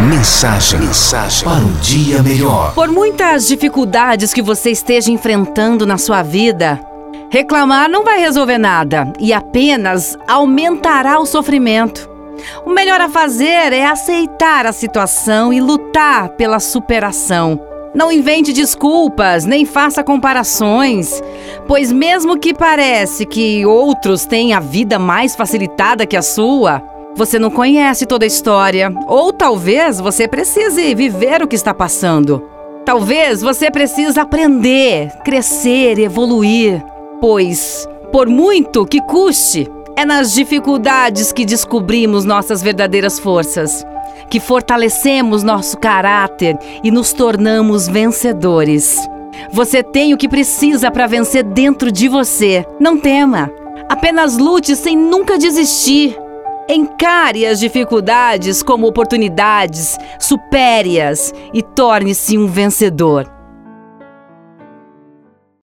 Mensagem, mensagem para um dia melhor. Por muitas dificuldades que você esteja enfrentando na sua vida, reclamar não vai resolver nada e apenas aumentará o sofrimento. O melhor a fazer é aceitar a situação e lutar pela superação. Não invente desculpas, nem faça comparações, pois mesmo que parece que outros têm a vida mais facilitada que a sua, você não conhece toda a história, ou talvez você precise viver o que está passando. Talvez você precise aprender, crescer, evoluir, pois, por muito que custe, é nas dificuldades que descobrimos nossas verdadeiras forças, que fortalecemos nosso caráter e nos tornamos vencedores. Você tem o que precisa para vencer dentro de você. Não tema. Apenas lute sem nunca desistir. Encare as dificuldades como oportunidades, supere-as e torne-se um vencedor.